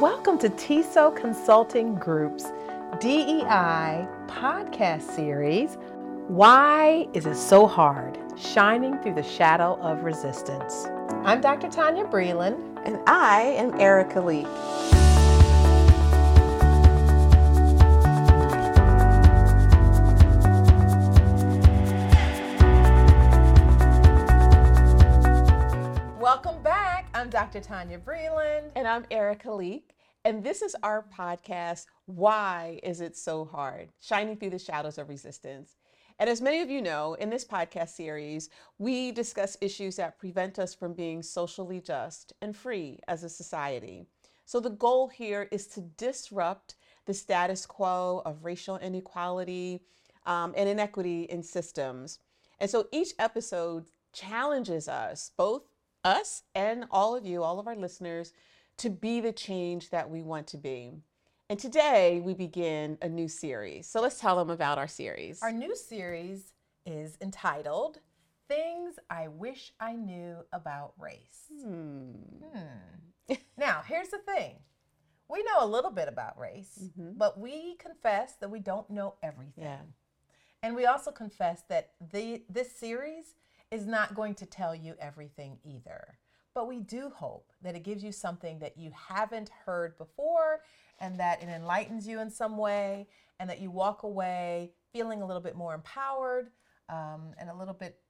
Welcome to TISO Consulting Group's DEI podcast series, Why is It So Hard? Shining Through the Shadow of Resistance. I'm Dr. Tonya Breland. And I am Erika Leak. Dr. Tonya Breland. And I'm Erika Leak. And this is our podcast, Why Is It So Hard? Shining Through the Shadows of Resistance. And as many of you know, in this podcast series, we discuss issues that prevent us from being socially just and free as a society. So the goal here is to disrupt the status quo of racial inequality um, and inequity in systems. And so each episode challenges us, both us and all of you, all of our listeners, to be the change that we want to be. And today we begin a new series. So let's tell them about our series. Our new series is entitled Things I Wish I Knew About Race. Hmm. Hmm. now, here's the thing we know a little bit about race, mm-hmm. but we confess that we don't know everything. Yeah. And we also confess that the, this series is not going to tell you everything either. But we do hope that it gives you something that you haven't heard before and that it enlightens you in some way and that you walk away feeling a little bit more empowered um, and a little bit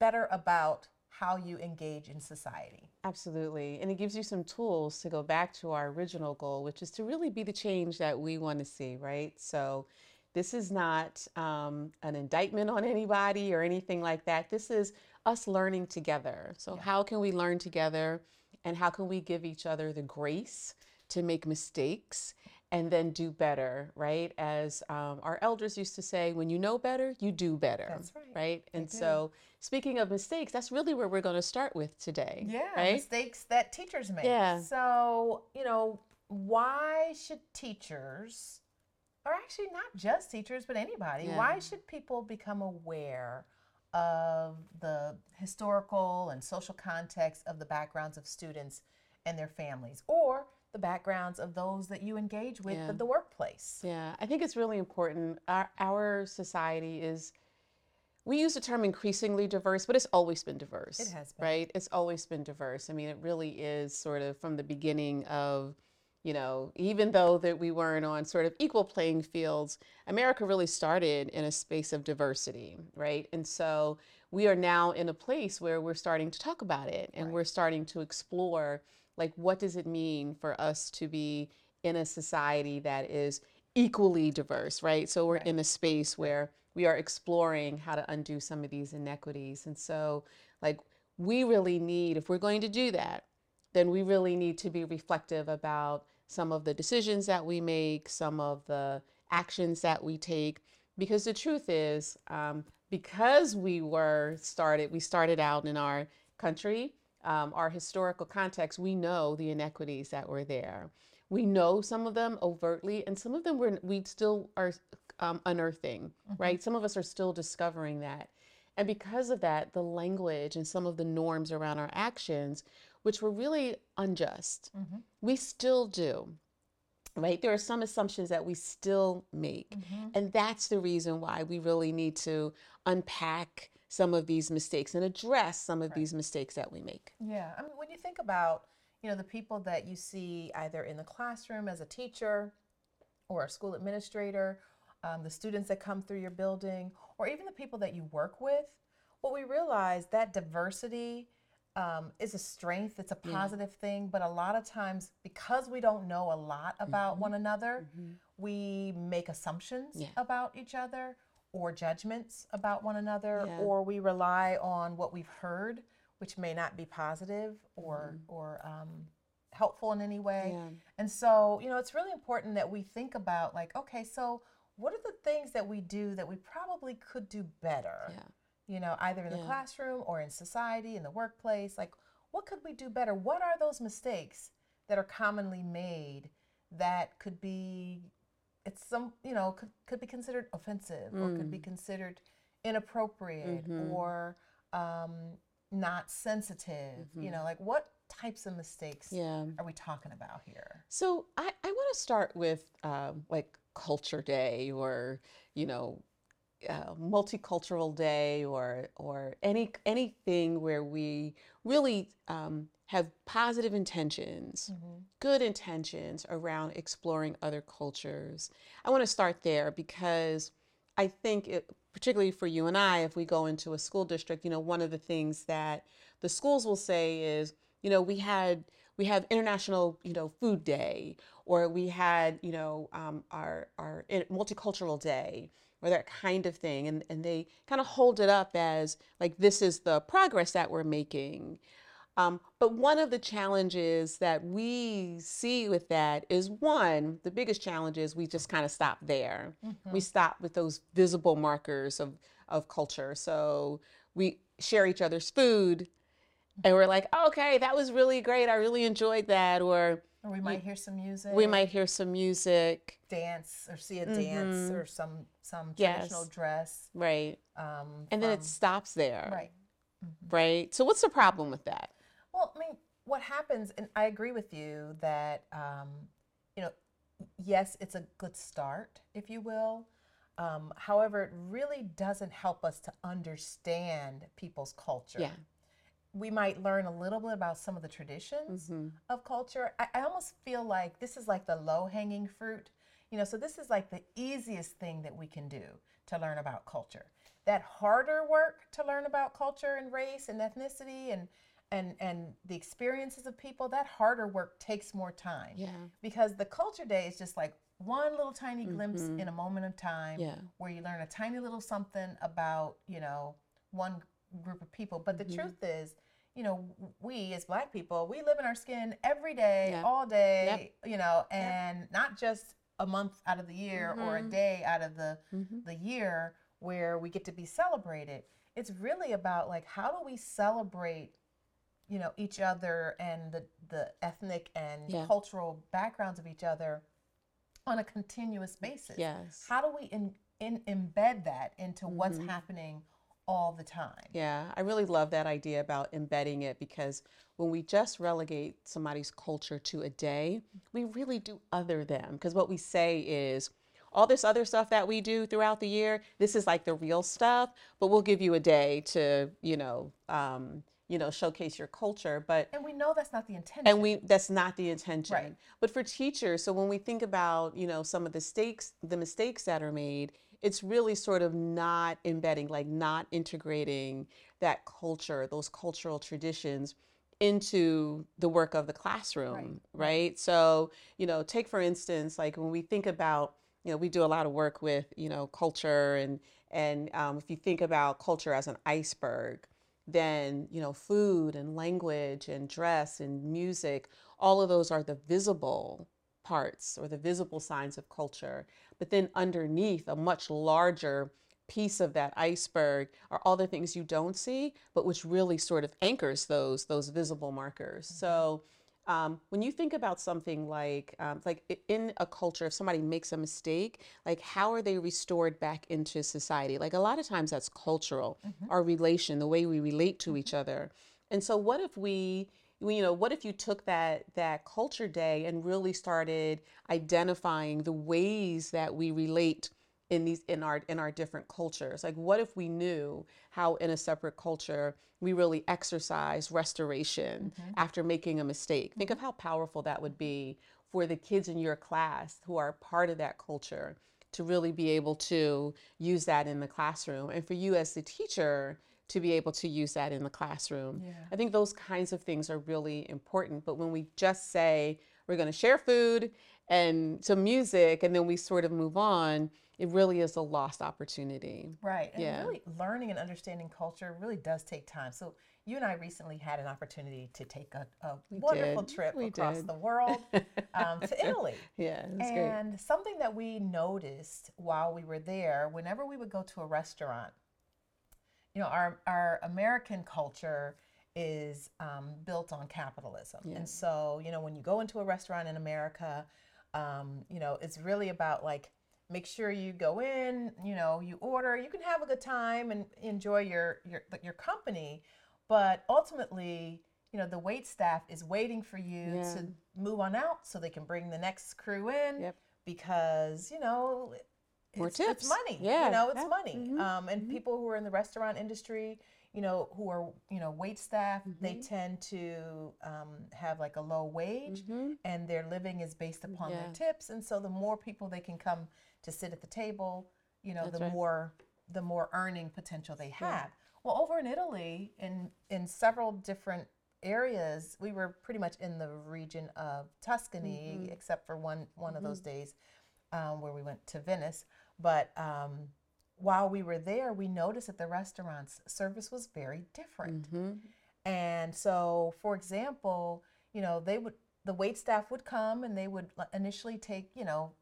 better about how you engage in society. Absolutely. And it gives you some tools to go back to our original goal, which is to really be the change that we want to see, right? So this is not um, an indictment on anybody or anything like that. This is us learning together. So, yeah. how can we learn together and how can we give each other the grace to make mistakes and then do better, right? As um, our elders used to say, when you know better, you do better. That's right. Right? And so, speaking of mistakes, that's really where we're going to start with today. Yeah, right? mistakes that teachers make. Yeah. So, you know, why should teachers, or actually not just teachers, but anybody, yeah. why should people become aware of the historical and social context of the backgrounds of students and their families? Or the backgrounds of those that you engage with yeah. at the workplace. Yeah, I think it's really important. Our, our society is, we use the term increasingly diverse, but it's always been diverse. It has been. Right? It's always been diverse. I mean, it really is sort of from the beginning of, you know, even though that we weren't on sort of equal playing fields, America really started in a space of diversity, right? And so we are now in a place where we're starting to talk about it and right. we're starting to explore like what does it mean for us to be in a society that is equally diverse right so we're right. in a space where we are exploring how to undo some of these inequities and so like we really need if we're going to do that then we really need to be reflective about some of the decisions that we make some of the actions that we take because the truth is um, because we were started we started out in our country um, our historical context, we know the inequities that were there. We know some of them overtly, and some of them we're, we still are um, unearthing, mm-hmm. right? Some of us are still discovering that. And because of that, the language and some of the norms around our actions, which were really unjust, mm-hmm. we still do right? There are some assumptions that we still make. Mm-hmm. And that's the reason why we really need to unpack some of these mistakes and address some of right. these mistakes that we make. Yeah. I mean, when you think about, you know, the people that you see either in the classroom as a teacher or a school administrator, um, the students that come through your building, or even the people that you work with, what we realize that diversity um, is a strength, it's a positive yeah. thing, but a lot of times because we don't know a lot about mm-hmm. one another, mm-hmm. we make assumptions yeah. about each other or judgments about one another yeah. or we rely on what we've heard which may not be positive or mm. or um, helpful in any way and so you know it's really important that we think about like okay so what are the things that we do that we probably could do better. You know either in the classroom or in society in the workplace like what could we do better what are those mistakes that are commonly made that could be it's some you know could, could be considered offensive mm. or could be mm. considered inappropriate mm-hmm. or um, not sensitive mm-hmm. you know like what types of mistakes Yeah. are we talking about here? So I, I want to start with um, like Culture Day or, you know, uh, multicultural day or or any anything where we really um, have positive intentions, good intentions around exploring other cultures. I want to start there because I think it, particularly for you and I, if we go into a school district, you know, one of the things that the schools will say is, you know, we had we have International, you know, Food Day, or we had, you know, um, our our multicultural day, or that kind of thing, and and they kind of hold it up as like this is the progress that we're making. Um, but one of the challenges that we see with that is one, the biggest challenge is we just kind of stop there. We stop with those visible markers of, of culture. So we share each other's food and we're like, okay, that was really great. I really enjoyed that. Or Or we might hear some music. we might hear some music. dance or see a dance or some some Yes. traditional dress. Right. Um, And then it stops there. right. Right. So what's the problem with that? Well, I mean, what happens, and I agree with you that, um, you know, yes, it's a good start, if you will. Um, however, it really doesn't help us to understand people's culture. Yeah. We might learn a little bit about some of the traditions Mhm. of culture. I, I almost feel like this is like the low hanging fruit. You know, so this is like the easiest thing that we can do to learn about culture. That harder work to learn about culture and race and ethnicity and and and the experiences of people, that harder work takes more time. Yeah. Because the culture day is just like one little tiny glimpse in a moment of time Yeah. where you learn a tiny little something about, you know, one group of people. But the truth is, you know, we as black people, we live in our skin every day, Yep. all day, you know, and not just a month out of the year or a Mhm. day out of the Mhm. the year where we get to be celebrated. It's really about like how do we celebrate you know each other and the the ethnic and Yeah. cultural backgrounds of each other on a continuous basis. Yes. How do we in, in, embed that into what's Mm-hmm. happening all the time? Yeah, I really love that idea about embedding it because when we just relegate somebody's culture to a day, we really do other them. Because what we say is, all this other stuff that we do throughout the year, this is like the real stuff, but we'll give you a day to, you know, um, you know, showcase your culture. But And we know that's not the intention. and we that's not the intention Right. but for teachers so when we think about you know some of the stakes the mistakes that are made it's really sort of not embedding like not integrating that culture those cultural traditions into the work of the classroom right, so you know take for instance like when we think about you know we do a lot of work with you know culture and and um, if you think about culture as an iceberg then you know food and language and dress and music all of those are the visible parts or the visible signs of culture but then underneath a much larger piece of that iceberg are all the things you don't see but which really sort of anchors those those visible markers. So um, when you think about something like um, like in a culture if somebody makes a mistake like how are they restored back into society? Like a lot of times that's cultural our relation the way we relate to each other. And so what if we we- you know what if you took that that culture day and really started identifying the ways that we relate in these in our in our different cultures? Like what if we knew how in a separate culture we really exercise restoration mm-hmm. after making a mistake? Think of how powerful that would be for the kids in your class who are part of that culture to really be able to use that in the classroom. And for you as the teacher to be able to use that in the classroom Yeah. i think those kinds of things are really important but when we just say we're going to share food and some music and then we sort of move on it really is a lost opportunity Right. And Yeah. really learning and understanding culture really does take time. So you and I recently had an opportunity to take a, a wonderful did. trip We across did. the world um, to Italy. yeah that's great And something that we noticed while we were there, whenever we would go to a restaurant, you know, our, our American culture is um, built on capitalism. Yeah. And so, you know, when you go into a restaurant in America, um, you know, it's really about like, make sure you go in, you know, you order, you can have a good time and enjoy your, your, your company. But ultimately, you know, the wait staff is waiting for you Yeah. to move on out so they can bring the next crew in Yep. because, you know, More it's, tips. it's money. Yeah, You know, it's yeah, money. mhm, Um, and people who are in the restaurant industry, you know, who are, you know, wait staff, they Mm-hmm. tend to um, have like a low wage Mhm. and their living is based upon Yeah. their tips. And so the more people they can come to sit at the table, you know, That's the right. more the more earning potential they have. Well, over in Italy, in in several different areas, we were pretty much in the region of Tuscany, Mm-hmm. except for one one of those days um, where we went to Venice. But um, while we were there, we noticed that the restaurants service was very different. Mhm. And so, for example, you know, they would the wait staff would come and they would initially take, you know,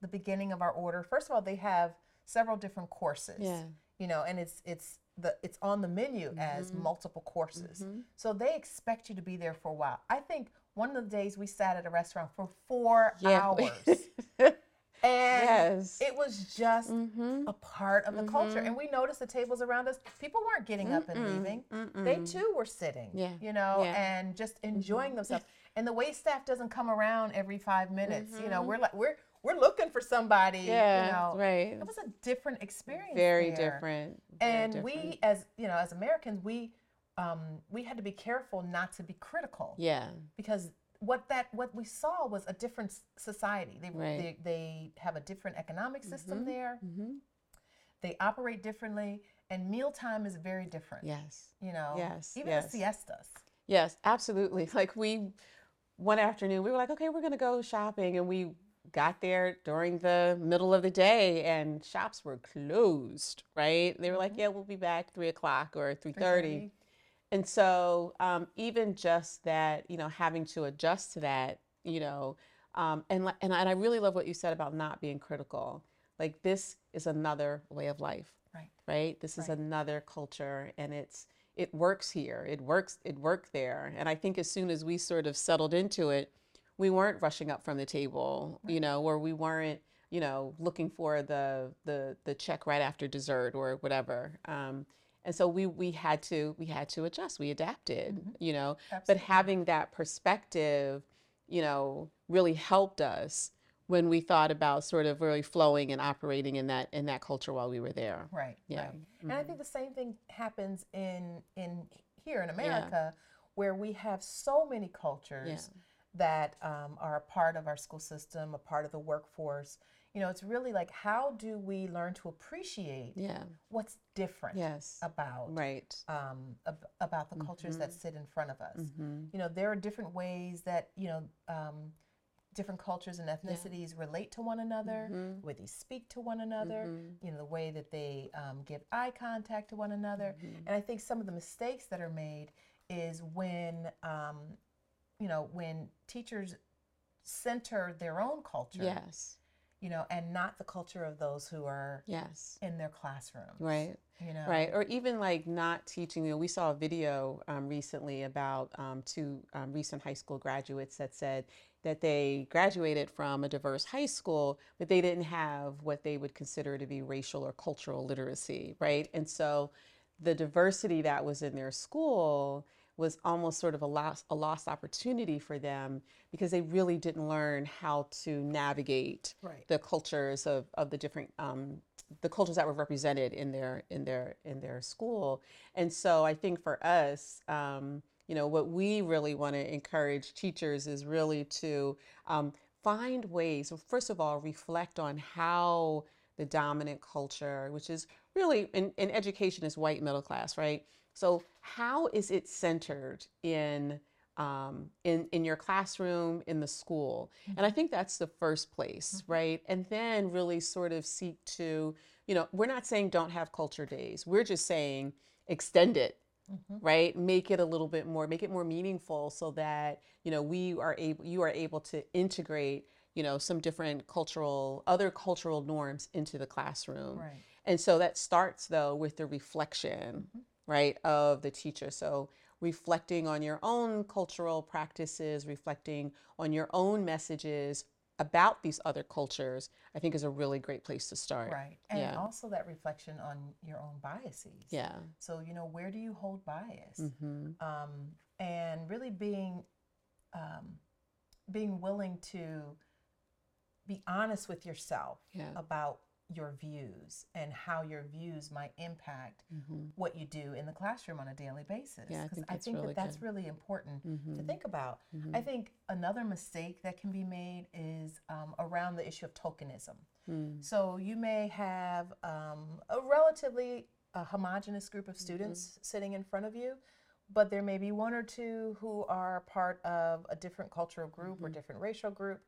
the beginning of our order. First of all, they have several different courses. Yeah. You know, and it's it's the it's on the menu as Mm-hmm. multiple courses. So they expect you to be there for a while. I think one of the days we sat at a restaurant for 4 Yeah. hours. And yes. it was just Mhm. a part of the culture. And we noticed the tables around us, people weren't getting up and leaving. They too were sitting, Yeah, you know, yeah. and just enjoying themselves. And the wait staff doesn't come around every five minutes. You know, we're like we're we're looking for somebody. yeah. you know. right. It was a different experience. Very there. different. very And different. we, as you know, as Americans, we um, we had to be careful not to be critical Yeah. because what that what we saw was a different society. They Right. they, they have a different economic system there. Mhm. They operate differently, and mealtime is very different. Yes. You know, Yes, even yes. the siestas. Yes, absolutely. Like we, one afternoon, we were like, okay, we're gonna go shopping, and we got there during the middle of the day, and shops were closed. Right? They were like, yeah, we'll be back three o'clock or three thirty. And so, um, even just that, you know, having to adjust to that, you know, um, and, and I- and I really love what you said about not being critical. Like this is another way of life Right. right? This is Right. another culture and it's it works here. It works it worked there. And I think as soon as we sort of settled into it, we weren't rushing up from the table, you know, or we weren't, you know, looking for the the the check right after dessert or whatever. Um, and so we we had to we had to adjust. We adapted, you know. But having that perspective, you know, really helped us when we thought about sort of really flowing and operating in that in that culture while we were there. Right. Yeah. Right. And I think the same thing happens in in here in America, where we have so many cultures that um, are a part of our school system, a part of the workforce. You know, it's really like how do we learn to appreciate Yeah. what's different Yes. about Right. um, ab- about the cultures that sit in front of us. Mm-hmm. You know, there are different ways that you know um, different cultures and ethnicities relate to one another, Mm-hmm. the way they speak to one another. You know, the way that they um, give eye contact to one another. Mm-hmm. And I think some of the mistakes that are made is when um, you know when teachers center their own culture. Yes. You know, and not the culture of those who are Yes. in their classrooms. Right. You know. Right. Or even like not teaching. You know, we saw a video um, recently about um, two um, recent high school graduates that said that they graduated from a diverse high school, but they didn't have what they would consider to be racial or cultural literacy. Right. And so the diversity that was in their school was almost sort of a lost, a lost opportunity for them because they really didn't learn how to navigate Right. the cultures of, of the different um, the cultures that were represented in their in their in their school and so i think for us um, you know what we really want to encourage teachers is really to um, find ways well, first of all reflect on how the dominant culture which is really in, in education is white middle class right so how is it centered in um, in in your classroom in the school? And i think that's the first place mm-hmm. right? And then really sort of seek to you know we're not saying don't have culture days. We're just saying extend it mm-hmm. right? Make it a little bit more make it more meaningful so that you know we are able you are able to integrate you know some different cultural other cultural norms into the classroom. Right. and so that starts though with the reflection, mm-hmm. Right, of the teacher. So reflecting on your own cultural practices, reflecting on your own messages about these other cultures, I think is a really great place to start. Right. And Yeah. also that reflection on your own biases. Yeah. So, you know, where do you hold bias? hmm Um, and really being um, being willing to be honest with yourself Yeah. about your views and how your views might impact Mhm. what you do in the classroom on a daily basis. Yeah, I think I think really that that's really important to Mhm. think about. I think another mistake that can be made is um, around the issue of tokenism. Mm. So you may have um, a relatively uh, homogenous group of students sitting in front of you, but there may be one or two who are part of a different cultural group or different racial group.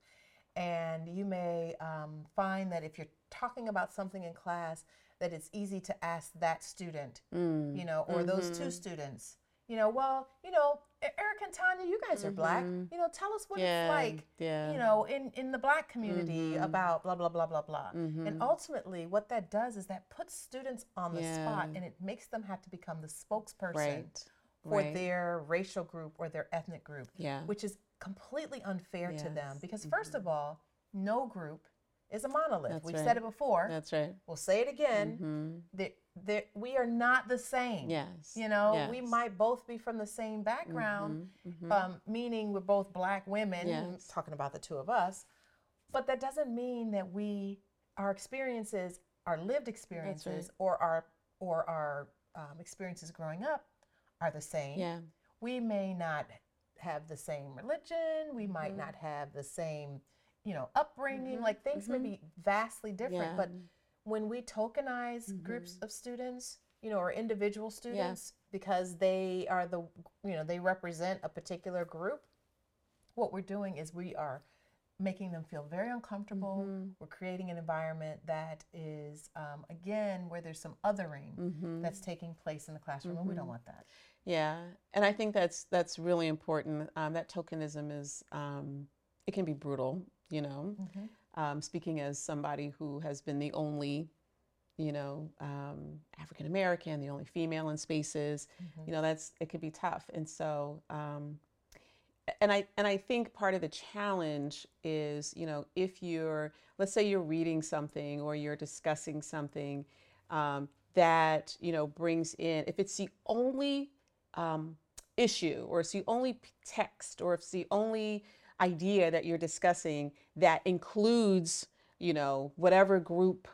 And you may um, find that if you're talking about something in class, that it's easy to ask that student, Mm. you know, or those two students, you know, well, you know, Eric and Tonya, you guys are black. You know, tell us what Yeah. it's like yeah. you know, in, in the black community about blah, blah, blah, blah, blah. Mm-hmm. And ultimately, what that does is that puts students on the spot and it makes them have to become the spokesperson right. for right. their racial group or their ethnic group, Yeah. which is completely unfair to them. Yes. Mm-hmm. Because, 1st of all, no group is a monolith. That's We've right. said it before. That's right. we'll say it again. Mhm. That, that we are not the same. Yes. You know, we might both be from the same background, Mhm. Mhm. um, meaning we're both black women, Yes. talking about the two of us. But that doesn't mean that we, our experiences, our lived experiences, or our or our um, experiences growing up, are the same. Yeah. We may not have the same religion. We might Mm-hmm. not have the same, you know, upbringing. Like things may be vastly different. Yeah. But when we tokenize groups of students, you know, or individual students because they are the, you know, they represent a particular group, what we're doing is we are making them feel very uncomfortable. Mm-hmm. We're creating an environment that is, um, again, where there's some othering Mm-hmm. that's taking place in the classroom, and we don't want that. Yeah, and I think that's that's really important. Um, that tokenism is um, it can be brutal, you know. Um, speaking as somebody who has been the only, you know, um, African American, the only female in spaces, you know, that's it can be tough. And so, um, and I and I think part of the challenge is, you know, if you're, let's say you're reading something or you're discussing something um, that you know brings in, if it's the only um, issue or it's the only text or if it's the only idea that you're discussing that includes, you know, whatever group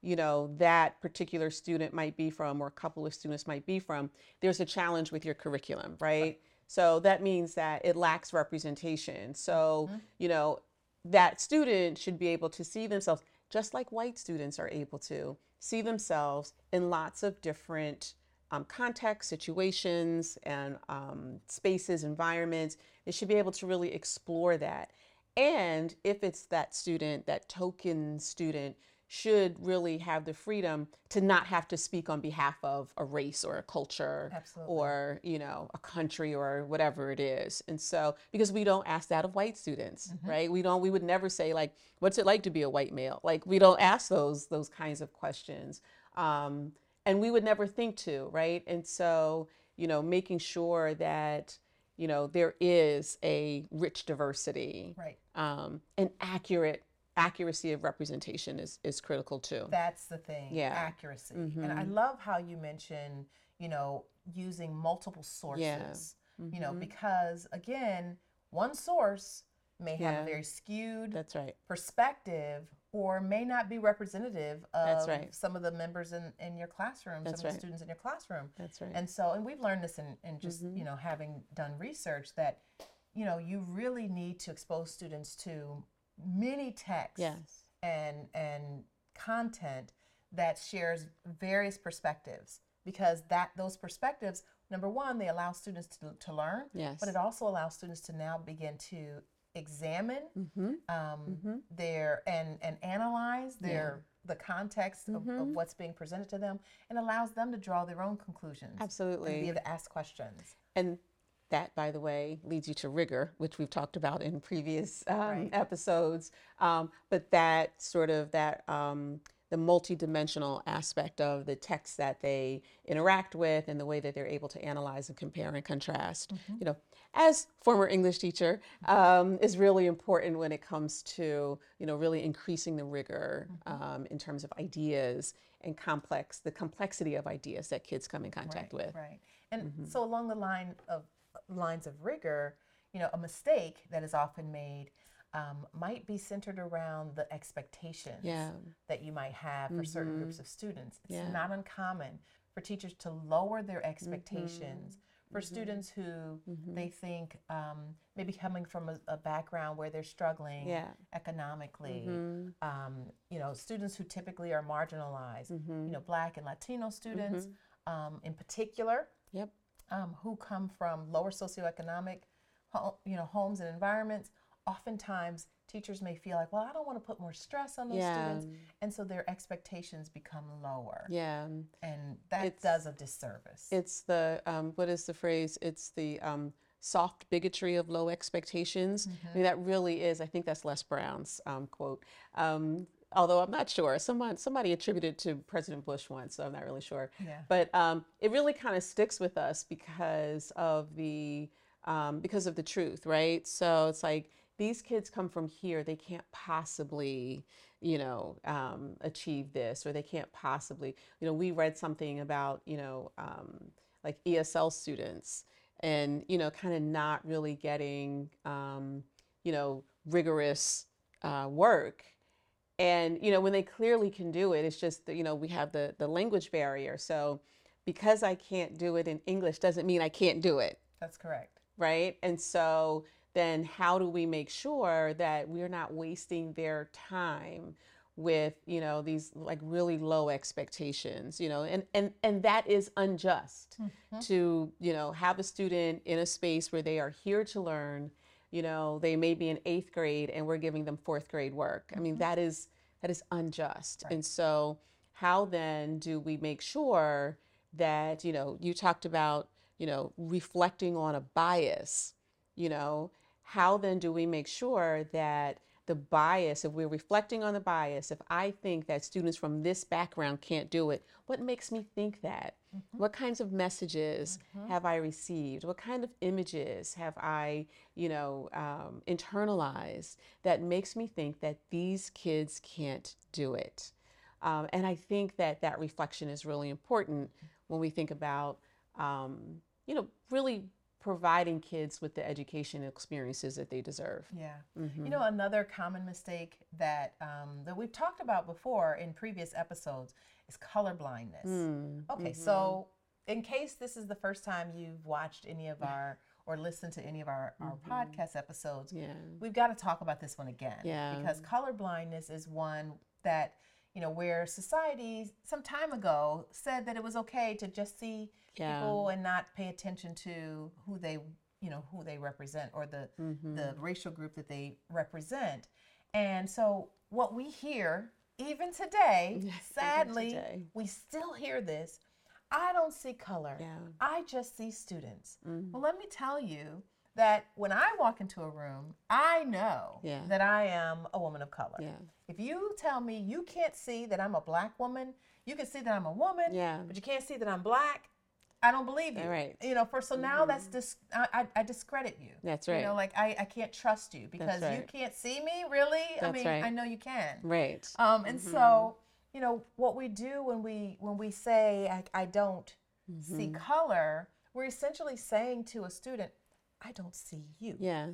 you know that particular student might be from or a couple of students might be from there's a challenge with your curriculum right? So that means that it lacks representation. So mm-hmm. you know that student should be able to see themselves just like white students are able to see themselves in lots of different um, contexts situations and um, spaces environments they should be able to really explore that. And if it's that student that token student should really have the freedom to not have to speak on behalf of a race or a culture Absolutely. or you know a country or whatever it is. And so because we don't ask that of white students right? We don't we would never say like what's it like to be a white male? Like we don't ask those those kinds of questions. Um, and we would never think to right and so you know making sure that you know there is a rich diversity Right. um, and accurate accuracy of representation is is critical too That's the thing. Yeah. Accuracy. And I love how you mention, you know, using multiple sources. Yeah. You know, because again, one source may have Yeah. a very skewed that's right perspective or may not be representative of That's right. some of the members in, in your classroom, That's some of the students in your classroom. that's right And so, and we've learned this in, in just, Mm-hmm. you know, having done research that, you know, you really need to expose students to many texts yes and and content that shares various perspectives because that those perspectives number one they allow students to, to learn Yes. but it also allows students to now begin to examine mm-hmm. um, their and and analyze their the context of, of Mm-hmm. what's being presented to them and allows them to draw their own conclusions absolutely and be able to ask questions And that, by the way, leads you to rigor, which we've talked about in previous um, Right. episodes. Um, but that sort of that um, the multidimensional aspect of the text that they interact with and the way that they're able to analyze and compare and contrast. You know, as former English teacher, um, is really important when it comes to you know really increasing the rigor um, in terms of ideas and complex the complexity of ideas that kids come in contact right, with. Right. And Mm-hmm. so along the line of lines of rigor, you know, a mistake that is often made um, might be centered around the expectations Yeah. that you might have for certain groups of students. It's Yeah. not uncommon for teachers to lower their expectations for students who they think um, maybe coming from a, a background where they're struggling Yeah. economically, um, you know, students who typically are marginalized, Mm-hmm. you know, Black and Latino students um, in particular Yep. um, who come from lower socioeconomic, you know, homes and environments, oftentimes teachers may feel like, well, I don't want to put more stress on those Yeah. students, and so their expectations become lower, Yeah. and that It's- does a disservice. It's the um, what is the phrase? It's the um, soft bigotry of low expectations. I mean, that really is. I think that's Les Brown's um, quote. Um, although I'm not sure. Someone somebody attributed it to President Bush once, so I'm not really sure. Yeah. But um, it really kind of sticks with us because of the um, because of the truth, right? So it's like these kids come from here; they can't possibly, you know, um, achieve this, or they can't possibly. You know, we read something about you know um, like ESL students, and you know, kind of not really getting um, you know rigorous uh, work and you know when they clearly can do it it's just that you know we have the the language barrier so because i can't do it in english doesn't mean i can't do it That's correct. right and so then how do we make sure that we're not wasting their time with you know these like really low expectations you know? And and and that is unjust mm-hmm. to you know have a student in a space where they are here to learn you know they may be in eighth grade and we're giving them fourth grade work. I mean mm-hmm. that is that is unjust. And so how then do we make sure that you know you talked about you know reflecting on a bias you know how then do we make sure that the bias if we're reflecting on the bias if i think that students from this background can't do it what makes me think that? What kinds of messages have i received? What kind of images have i you know um, internalized that makes me think that these kids can't do it? Um, and i think that that reflection is really important when we think about um, you know really providing kids with the education experiences that they deserve Yeah. Mm-hmm. You know, another common mistake that um, that we've talked about before in previous episodes is color blindness. Mm, Okay, so in case this is the first time you've watched any of our or listened to any of our, our podcast episodes, yeah we've got to talk about this one again. Yeah. Because color blindness is one that, you know, where society some time ago said that it was okay to just see Yeah. people and not pay attention to who they, you know, who they represent or the Mm-hmm. the racial group that they represent. And so what we hear even today, sadly, today. we still hear this. I don't see color. Yeah. Mm-hmm. I just see students. Well, let me tell you that when I walk into a room, I know Yeah. that I am a woman of color. Yeah. If you tell me you can't see that I'm a black woman, you can see that I'm a woman, Yeah. but you can't see that I'm black, I don't believe you. Right. Mm-hmm. You know, for so now that's dis- I, I, I discredit you. That's right. You know, like I, I can't trust you because you can't see me, really? I That's mean, right. I know you can. right Um, and so, you know, what we do when we when we say I, I don't see Mm-hmm. color, we're essentially saying to a student, I don't see you. Yeah.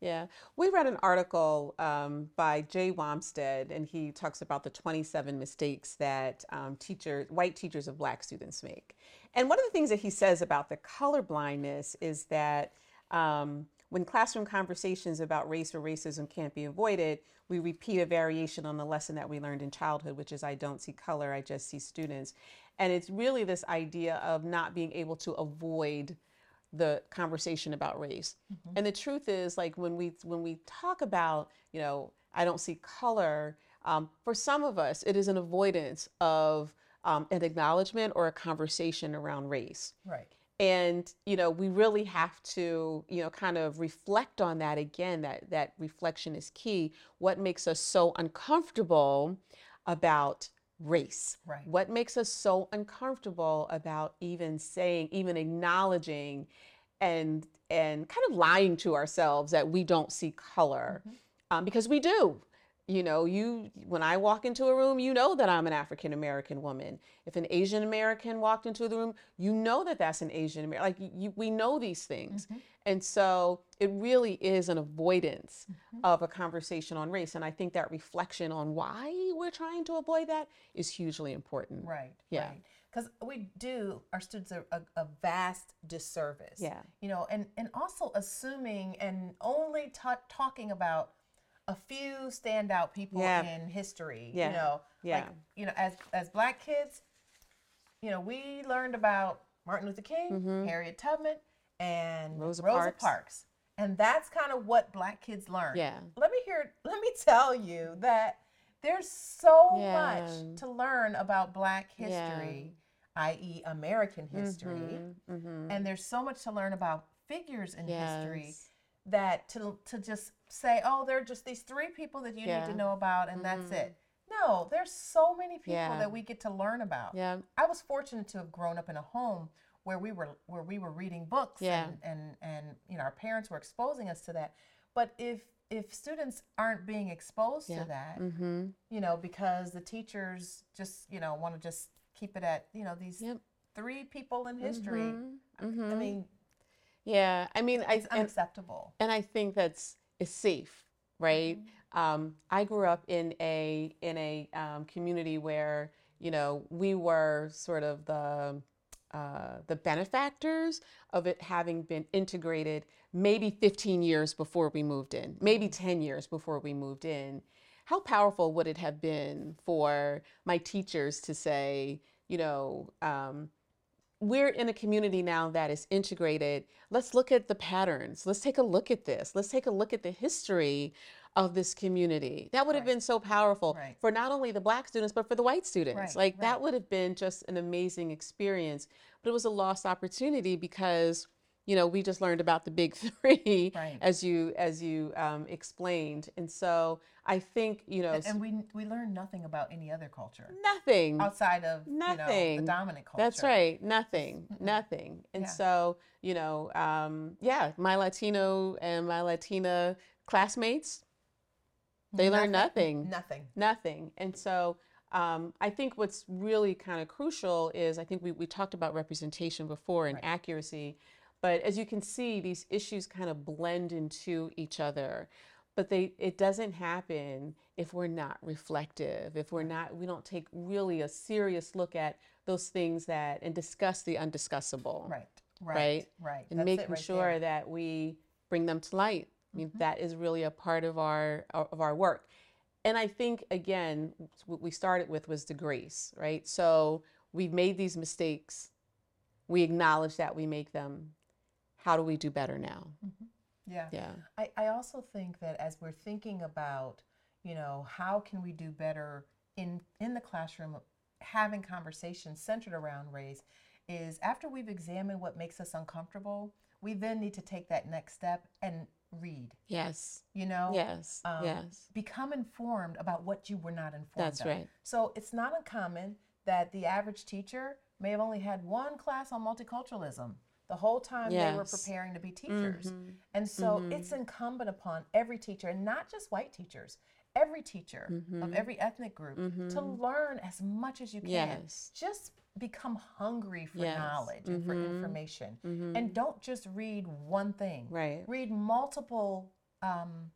Yeah. We read an article um, by Jay Wamsted, and he talks about the 27 mistakes that um, teachers, white teachers of black students make. And one of the things that he says about the color blindness is that um, when classroom conversations about race or racism can't be avoided, we repeat a variation on the lesson that we learned in childhood, which is I don't see color, I just see students. And it's really this idea of not being able to avoid the conversation about race. And the truth is, like when we when we talk about, you know, I don't see color. Um, for some of us, it is an avoidance of um, an acknowledgement or a conversation around race. Right. And you know, we really have to, you know, kind of reflect on that again. That that reflection is key. What makes us so uncomfortable about race? Right. What makes us so uncomfortable about even saying, even acknowledging, and and kind of lying to ourselves that we don't see color, um, because we do. You know, you when I walk into a room, you know that I'm an African American woman. If an Asian American walked into the room, you know that that's an Asian American. Like you, we know these things, Mhm. and so it really is an avoidance Mhm. of a conversation on race. And I think that reflection on why we're trying to avoid that is hugely important. Right. Yeah. Right. Because we do our students a, a, a vast disservice. Yeah. You know, and and also assuming and only ta talking about a few standout people Yeah. in history. Yeah. You know, Yeah. like you know, as as black kids, you know, we learned about Martin Luther King, Mhm. Harriet Tubman, and Rosa Rosa Parks. Parks. And that's kind of what black kids learn. Yeah. Let me hear let me tell you that there's so Yeah. much to learn about black Yeah. history, i.e. American history, Mhm, mhm. and there's so much to learn about figures in history Yes. That to to just say, "Oh, there are just these three people that you need to know about and that's Mhm. it." No, there's so many people Yeah. that we get to learn about. Yeah. I was fortunate to have grown up in a home where we were where we were reading books Yeah. and, and and you know our parents were exposing us to that. But if if students aren't being exposed Yeah. to that, Mm-hmm. you know, because the teachers just you know want to just keep it at you know these Yep. three people in history. I Mm-hmm. mean, Yeah. I mean, I it's and, unacceptable. and I think that's is safe, right? Mm-hmm. Um, I grew up in a in a um, community where you know we were sort of the uh, the benefactors of it having been integrated maybe 15 years before we moved in, maybe 10 years before we moved in. How powerful would it have been for my teachers to say, you know, um, we're in a community now that is integrated. Let's look at the patterns. Let's take a look at this. Let's take a look at the history of this community. That would have Right. been so powerful Right. for not only the black students, but for the white students. Right, Like that would have been just an amazing experience. But it was a lost opportunity because, you know, we just learned about the big three Right. as you as you um, explained. And so I think, you know, And, and we we learn nothing about any other culture nothing. outside of you know the dominant culture. That's right. Nothing. Nothing. And Yeah. so, you know, um, yeah, my Latino and my Latina classmates, they learn nothing. Nothing. Nothing. And so um, I think what's really kind of crucial is I think we, we talked about representation before and Right. accuracy. But as you can see, these issues kind of blend into each other. But they it doesn't happen if we're not reflective, if we're not we don't take really a serious look at those things that and discuss the undiscussable. Right. Right. Right. Right. And That's making right sure there. That we bring them to light. I mean, mm-hmm. that is really a part of our of our work. And I think again, what we started with was the grace, right? So we've made these mistakes. We acknowledge that we make them. How do we do better now? Yeah. Yeah. I, I also think that as we're thinking about, you know, how can we do better in in the classroom, having conversations centered around race, is after we've examined what makes us uncomfortable, we then need to take that next step and read. Yes. You know, Yes. um, yes. become informed about what you were not informed That's of. right. So it's not uncommon that the average teacher may have only had one class on multiculturalism the whole time they were preparing to be teachers. Mhm. And so Mhm. it's incumbent upon every teacher, and not just white teachers, every teacher of Mhm. every ethnic group to Mhm. learn as much as you can. Yes. Just become hungry for Yes. knowledge and for Mhm. information. Mhm. And don't just read one thing. Right. Read multiple um,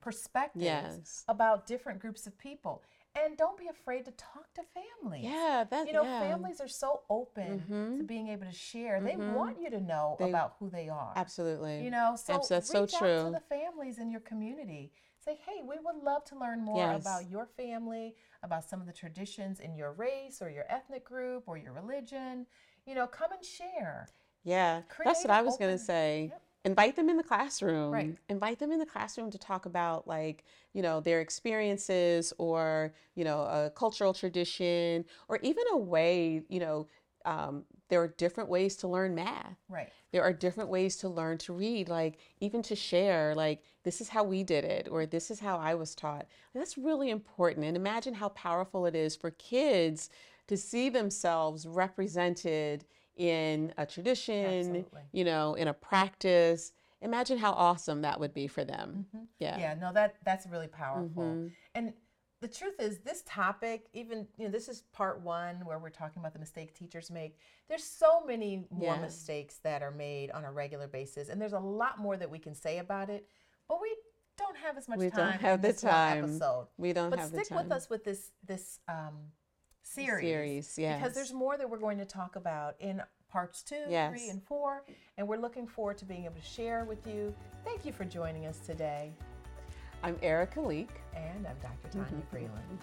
perspectives Yes. about different groups of people. And don't be afraid to talk to families. Yeah. That's You know, yeah. families are so open to Mhm. being able to share. They Mhm. want you to know They- about who they are. Absolutely. You know, so that's so reach out true. to the families in your community. Say, hey, we would love to learn more Yes. about your family, about some of the traditions in your race or your ethnic group or your religion. You know, come and share. Yeah, that's what I was going to say. Yep. Invite them in the classroom. Right. Invite them in the classroom to talk about like, you know, their experiences or, you know, a cultural tradition or even a way, you know, um, there are different ways to learn math. Right. There are different ways to learn to read, like even to share, like this is how we did it, or this is how I was taught. That's really important. And imagine how powerful it is for kids to see themselves represented in a tradition, Absolutely. you know, in a practice. imagine how awesome that would be for them. Yeah. Yeah, no, that that's really powerful. Mhm. And the truth is, this topic, even you know, this is part one where we're talking about the mistake teachers make. There's so many more Yeah. mistakes that are made on a regular basis, and there's a lot more that we can say about it. But we don't have as much We time don't have the time. episode. We don't But have the stick with us with this this um, series, Series, yes. because there's more that we're going to talk about in parts two, three, and four, and we're looking forward to being able to share with you. Thank you for joining us today. I'm Erika Leak. And I'm Dr. Tonya Mm-hmm. Breland.